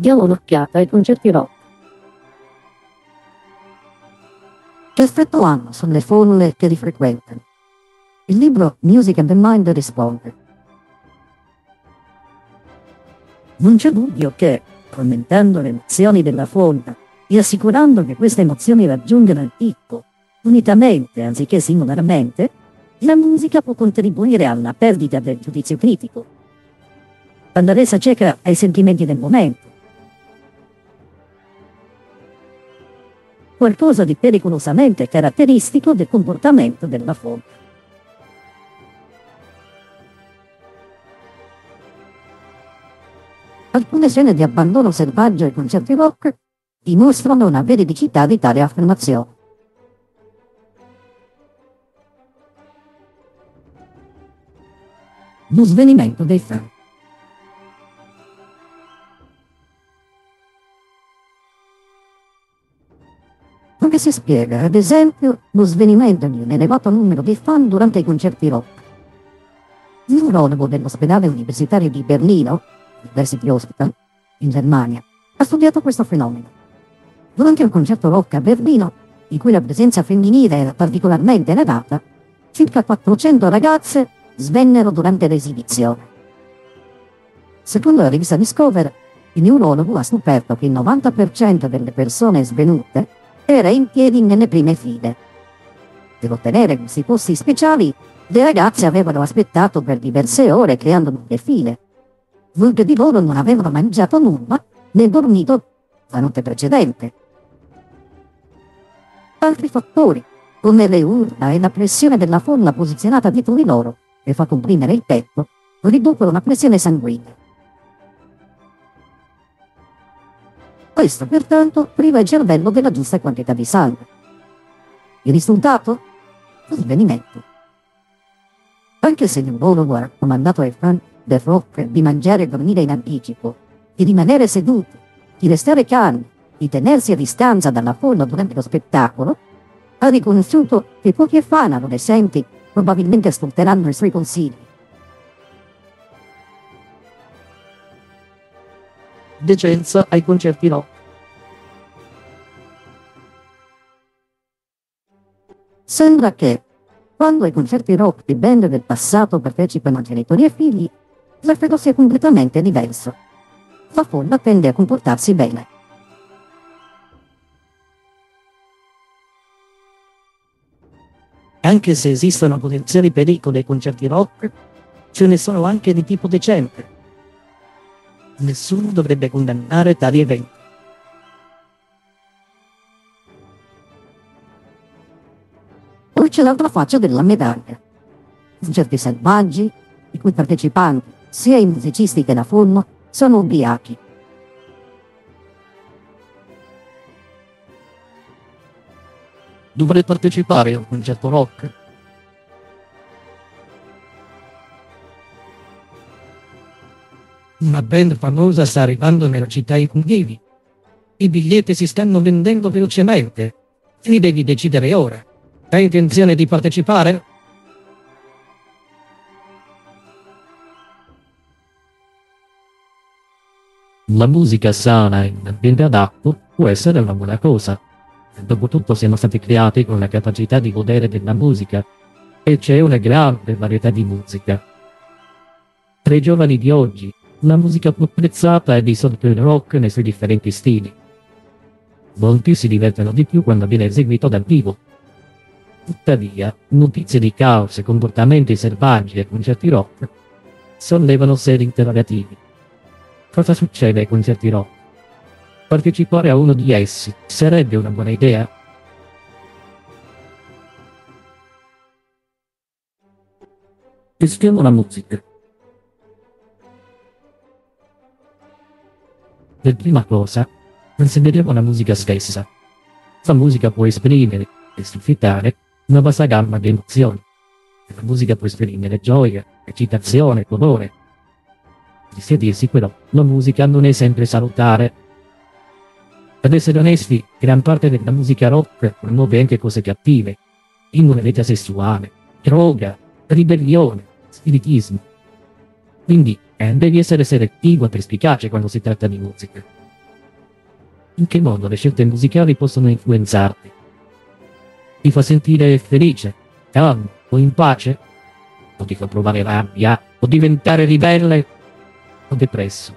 Diamo un'occhiata ai concerti rock. Che effetto hanno sulle folle che li frequentano? Il libro Music and the Mind risponde. Non c'è dubbio che, commentando le emozioni della folla e assicurando che queste emozioni raggiungano il picco, unitamente anziché singolarmente, la musica può contribuire alla perdita del giudizio critico, resa cieca ai sentimenti del momento. Qualcosa di pericolosamente caratteristico del comportamento della folla. Alcune scene di abbandono selvaggio ai concerti rock dimostrano una veridicità di tale affermazione. Lo svenimento dei fan. Come si spiega, ad esempio, lo svenimento di un elevato numero di fan durante i concerti rock? Il neurologo dell'ospedale universitario di Berlino, University Hospital, in Germania, ha studiato questo fenomeno. Durante un concerto rock a Berlino, in cui la presenza femminile era particolarmente elevata, circa 400 ragazze svennero durante l'esibizione. Secondo la rivista Discover, il neurologo ha scoperto che il 90% delle persone svenute era in piedi nelle prime file. Per ottenere questi posti speciali, le ragazze avevano aspettato per diverse ore creando lunghe file. Molte di loro non avevano mangiato nulla né dormito la notte precedente. Altri fattori, come le urla e la pressione della folla posizionata dietro di loro, che fa comprimere il petto, riducono la pressione sanguigna. Questo pertanto priva il cervello della giusta quantità di sangue. Il risultato? Svenimento. Anche se il neurologo ha raccomandato ai fan del rock di mangiare e dormire in anticipo, di rimanere seduti, di restare calmi, di tenersi a distanza dalla folla durante lo spettacolo, ha riconosciuto che pochi fan adolescenti probabilmente ascolteranno i suoi consigli. Decenza ai concerti rock. Sembra che, quando ai concerti rock di band del passato partecipano genitori e figli, l'effetto sia completamente diverso. La folla tende a comportarsi bene. Anche se esistono potenziali pericoli ai concerti rock, ce ne sono anche di tipo decente. Nessuno dovrebbe condannare tali eventi. Poi c'è l'altra faccia della medaglia. Concerti selvaggi, i cui partecipanti, sia i musicisti che la folla, sono ubriachi. Dovrei partecipare a un concerto rock? Una band famosa sta arrivando nella città in cui vivi. I biglietti si stanno vendendo velocemente. Ti devi decidere ora. Hai intenzione di partecipare? La musica sana in ambiente adatto può essere una buona cosa. Dopotutto siamo stati creati con la capacità di godere della musica e c'è una grande varietà di musica. Tra i giovani di oggi, la musica più apprezzata è di solito il rock nei suoi differenti stili. Molti si divertono di più quando viene eseguito dal vivo. Tuttavia, notizie di caos e comportamenti selvaggi ai concerti rock sollevano seri interrogativi. Cosa succede ai concerti rock? Partecipare a uno di essi sarebbe una buona idea? Gestiamo la musica. Per prima cosa, consideriamo la musica stessa. La musica può esprimere e suscitare una vasta gamma di emozioni. La musica può esprimere gioia, eccitazione, dolore. Di sia dirsi però, la musica non è sempre salutare. Ad essere onesti, gran parte della musica rock promuove anche cose cattive, immoralità sessuale, droga, ribellione, spiritismo. Quindi, eh, devi essere selettivo e perspicace quando si tratta di musica. In che modo le scelte musicali possono influenzarti? Ti fa sentire felice, calmo o in pace? O ti fa provare rabbia o diventare ribelle o depresso?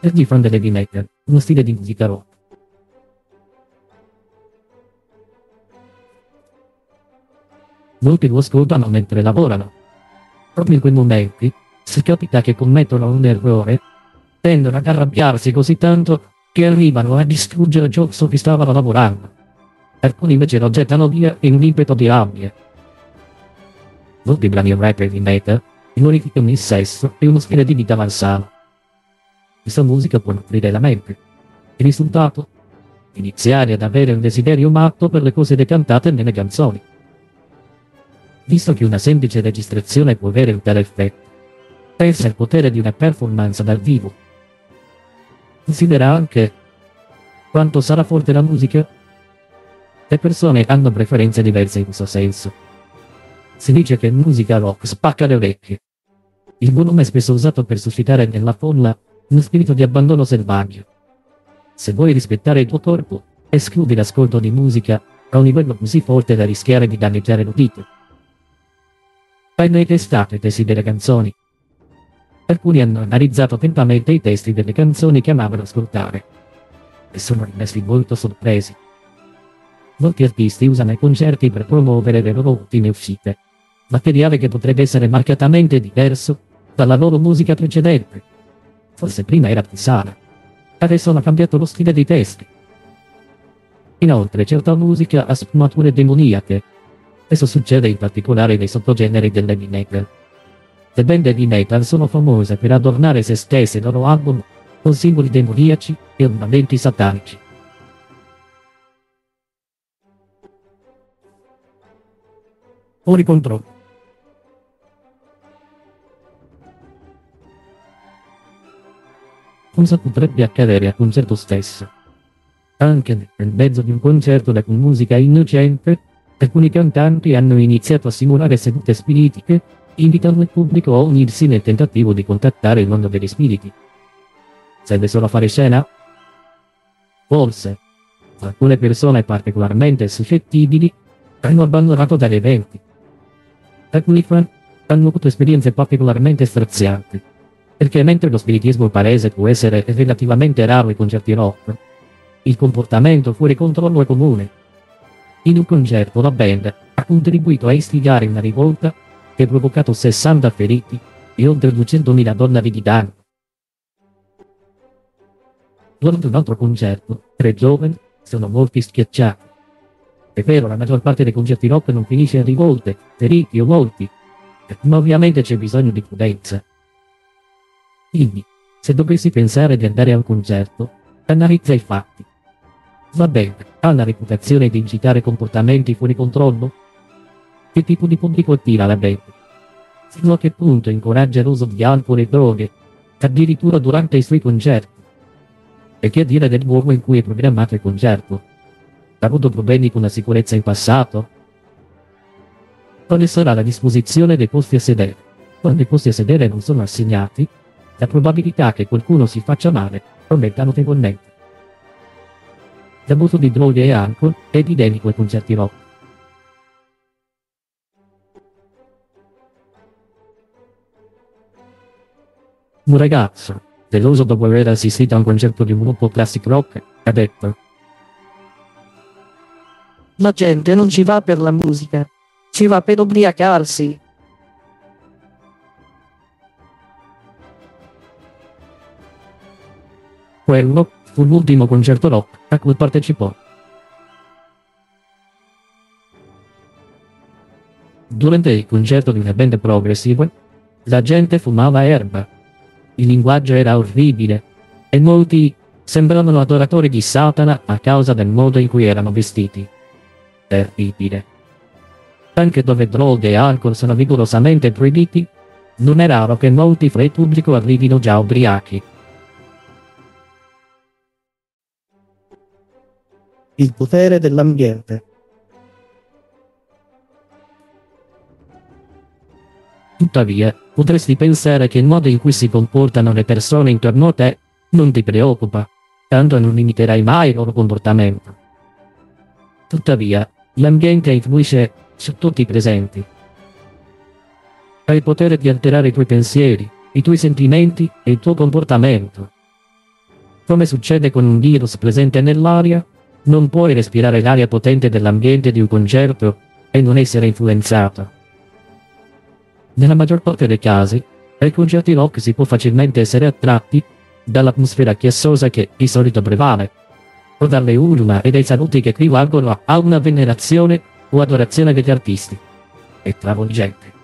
E di fronte devi mettere uno stile di musica rock. Molti lo ascoltano mentre lavorano. Proprio in quei momenti, se capita che commettono un errore, tendono ad arrabbiarsi così tanto che arrivano a distruggere ciò su cui stavano lavorando. Alcuni invece lo gettano via in un impeto di rabbia. Molti brani rap e di metal glorificano il sesso e uno stile di vita malsano. Questa musica può nutrire la mente. Il risultato? Iniziare ad avere un desiderio matto per le cose decantate nelle canzoni. Visto che una semplice registrazione può avere un tale effetto, pensa al potere di una performance dal vivo. Considera anche quanto sarà forte la musica. Le persone hanno preferenze diverse in questo senso. Si dice che musica rock spacca le orecchie. Il volume è spesso usato per suscitare nella folla uno spirito di abbandono selvaggio. Se vuoi rispettare il tuo corpo, escludi l'ascolto di musica a un livello così forte da rischiare di danneggiare l'udito. Hai mai testato i testi delle canzoni? Alcuni hanno analizzato attentamente i testi delle canzoni che amavano ascoltare e sono rimasti molto sorpresi. Molti artisti usano i concerti per promuovere le loro ultime uscite, materiale che potrebbe essere marcatamente diverso dalla loro musica precedente. Forse prima era più sana, adesso hanno cambiato lo stile dei testi. Inoltre certa musica ha sfumature demoniache Questo succede in particolare nei sottogeneri dell'heavy metal. Le band heavy metal sono famose per adornare se stesse i loro album con simboli demoniaci e ornamenti satanici. Fuori controllo. Cosa potrebbe accadere a concerto stesso? Anche nel mezzo di un concerto con musica innocente, alcuni cantanti hanno iniziato a simulare sedute spiritiche, invitando il pubblico a unirsi nel tentativo di contattare il mondo degli spiriti. Serve solo a fare scena? Forse. Alcune persone particolarmente suscettibili hanno abbandonato tali eventi. Alcuni fan hanno avuto esperienze particolarmente strazianti, perché mentre lo spiritismo palese può essere relativamente raro ai concerti rock, il comportamento fuori controllo è comune. In un concerto la band ha contribuito a istigare una rivolta che ha provocato 60 feriti e oltre 200.000 dollari di danno. Durante un altro concerto, tre giovani sono morti schiacciati. È vero, la maggior parte dei concerti rock non finisce in rivolte, feriti o morti, ma ovviamente c'è bisogno di prudenza. Quindi, se dovessi pensare di andare a un concerto, analizza i fatti. Va bene, ha la reputazione di incitare comportamenti fuori controllo? Che tipo di pubblico attira la band? Fino a che punto incoraggia l'uso di alcol e droghe, addirittura durante i suoi concerti? E che dire del luogo in cui è programmato il concerto? Ha avuto problemi con la sicurezza in passato? Quale sarà la disposizione dei posti a sedere? Quando i posti a sedere non sono assegnati, la probabilità che qualcuno si faccia male aumenta notevolmente. L'abuso di droghe e alcol è epidemico ai concerti rock. Un ragazzo, deluso dopo aver assistito a un concerto di un gruppo classic rock, ha detto La gente non ci va per la musica, ci va per ubriacarsi. quello fu l'ultimo concerto rock a cui partecipò. Durante il concerto di una band progressive, la gente fumava erba. Il linguaggio era orribile e molti sembravano adoratori di Satana a causa del modo in cui erano vestiti. Terribile. Anche dove droghe e alcol sono rigorosamente proibiti, non è raro che molti fra il pubblico arrivino già ubriachi. Il potere dell'ambiente. Tuttavia, potresti pensare che il modo in cui si comportano le persone intorno a te non ti preoccupa. tanto non imiterai mai il loro comportamento. Tuttavia, l'ambiente influisce su tutti i presenti. Hai il potere di alterare i tuoi pensieri, i tuoi sentimenti e il tuo comportamento. Come succede con un virus presente nell'aria, non puoi respirare l'aria potente dell'ambiente di un concerto e non essere influenzato. Nella maggior parte dei casi, ai concerti rock si può facilmente essere attratti dall'atmosfera chiassosa che di solito prevale, o dalle urla e dai saluti che equivalgono a una venerazione o adorazione degli artisti. È travolgente.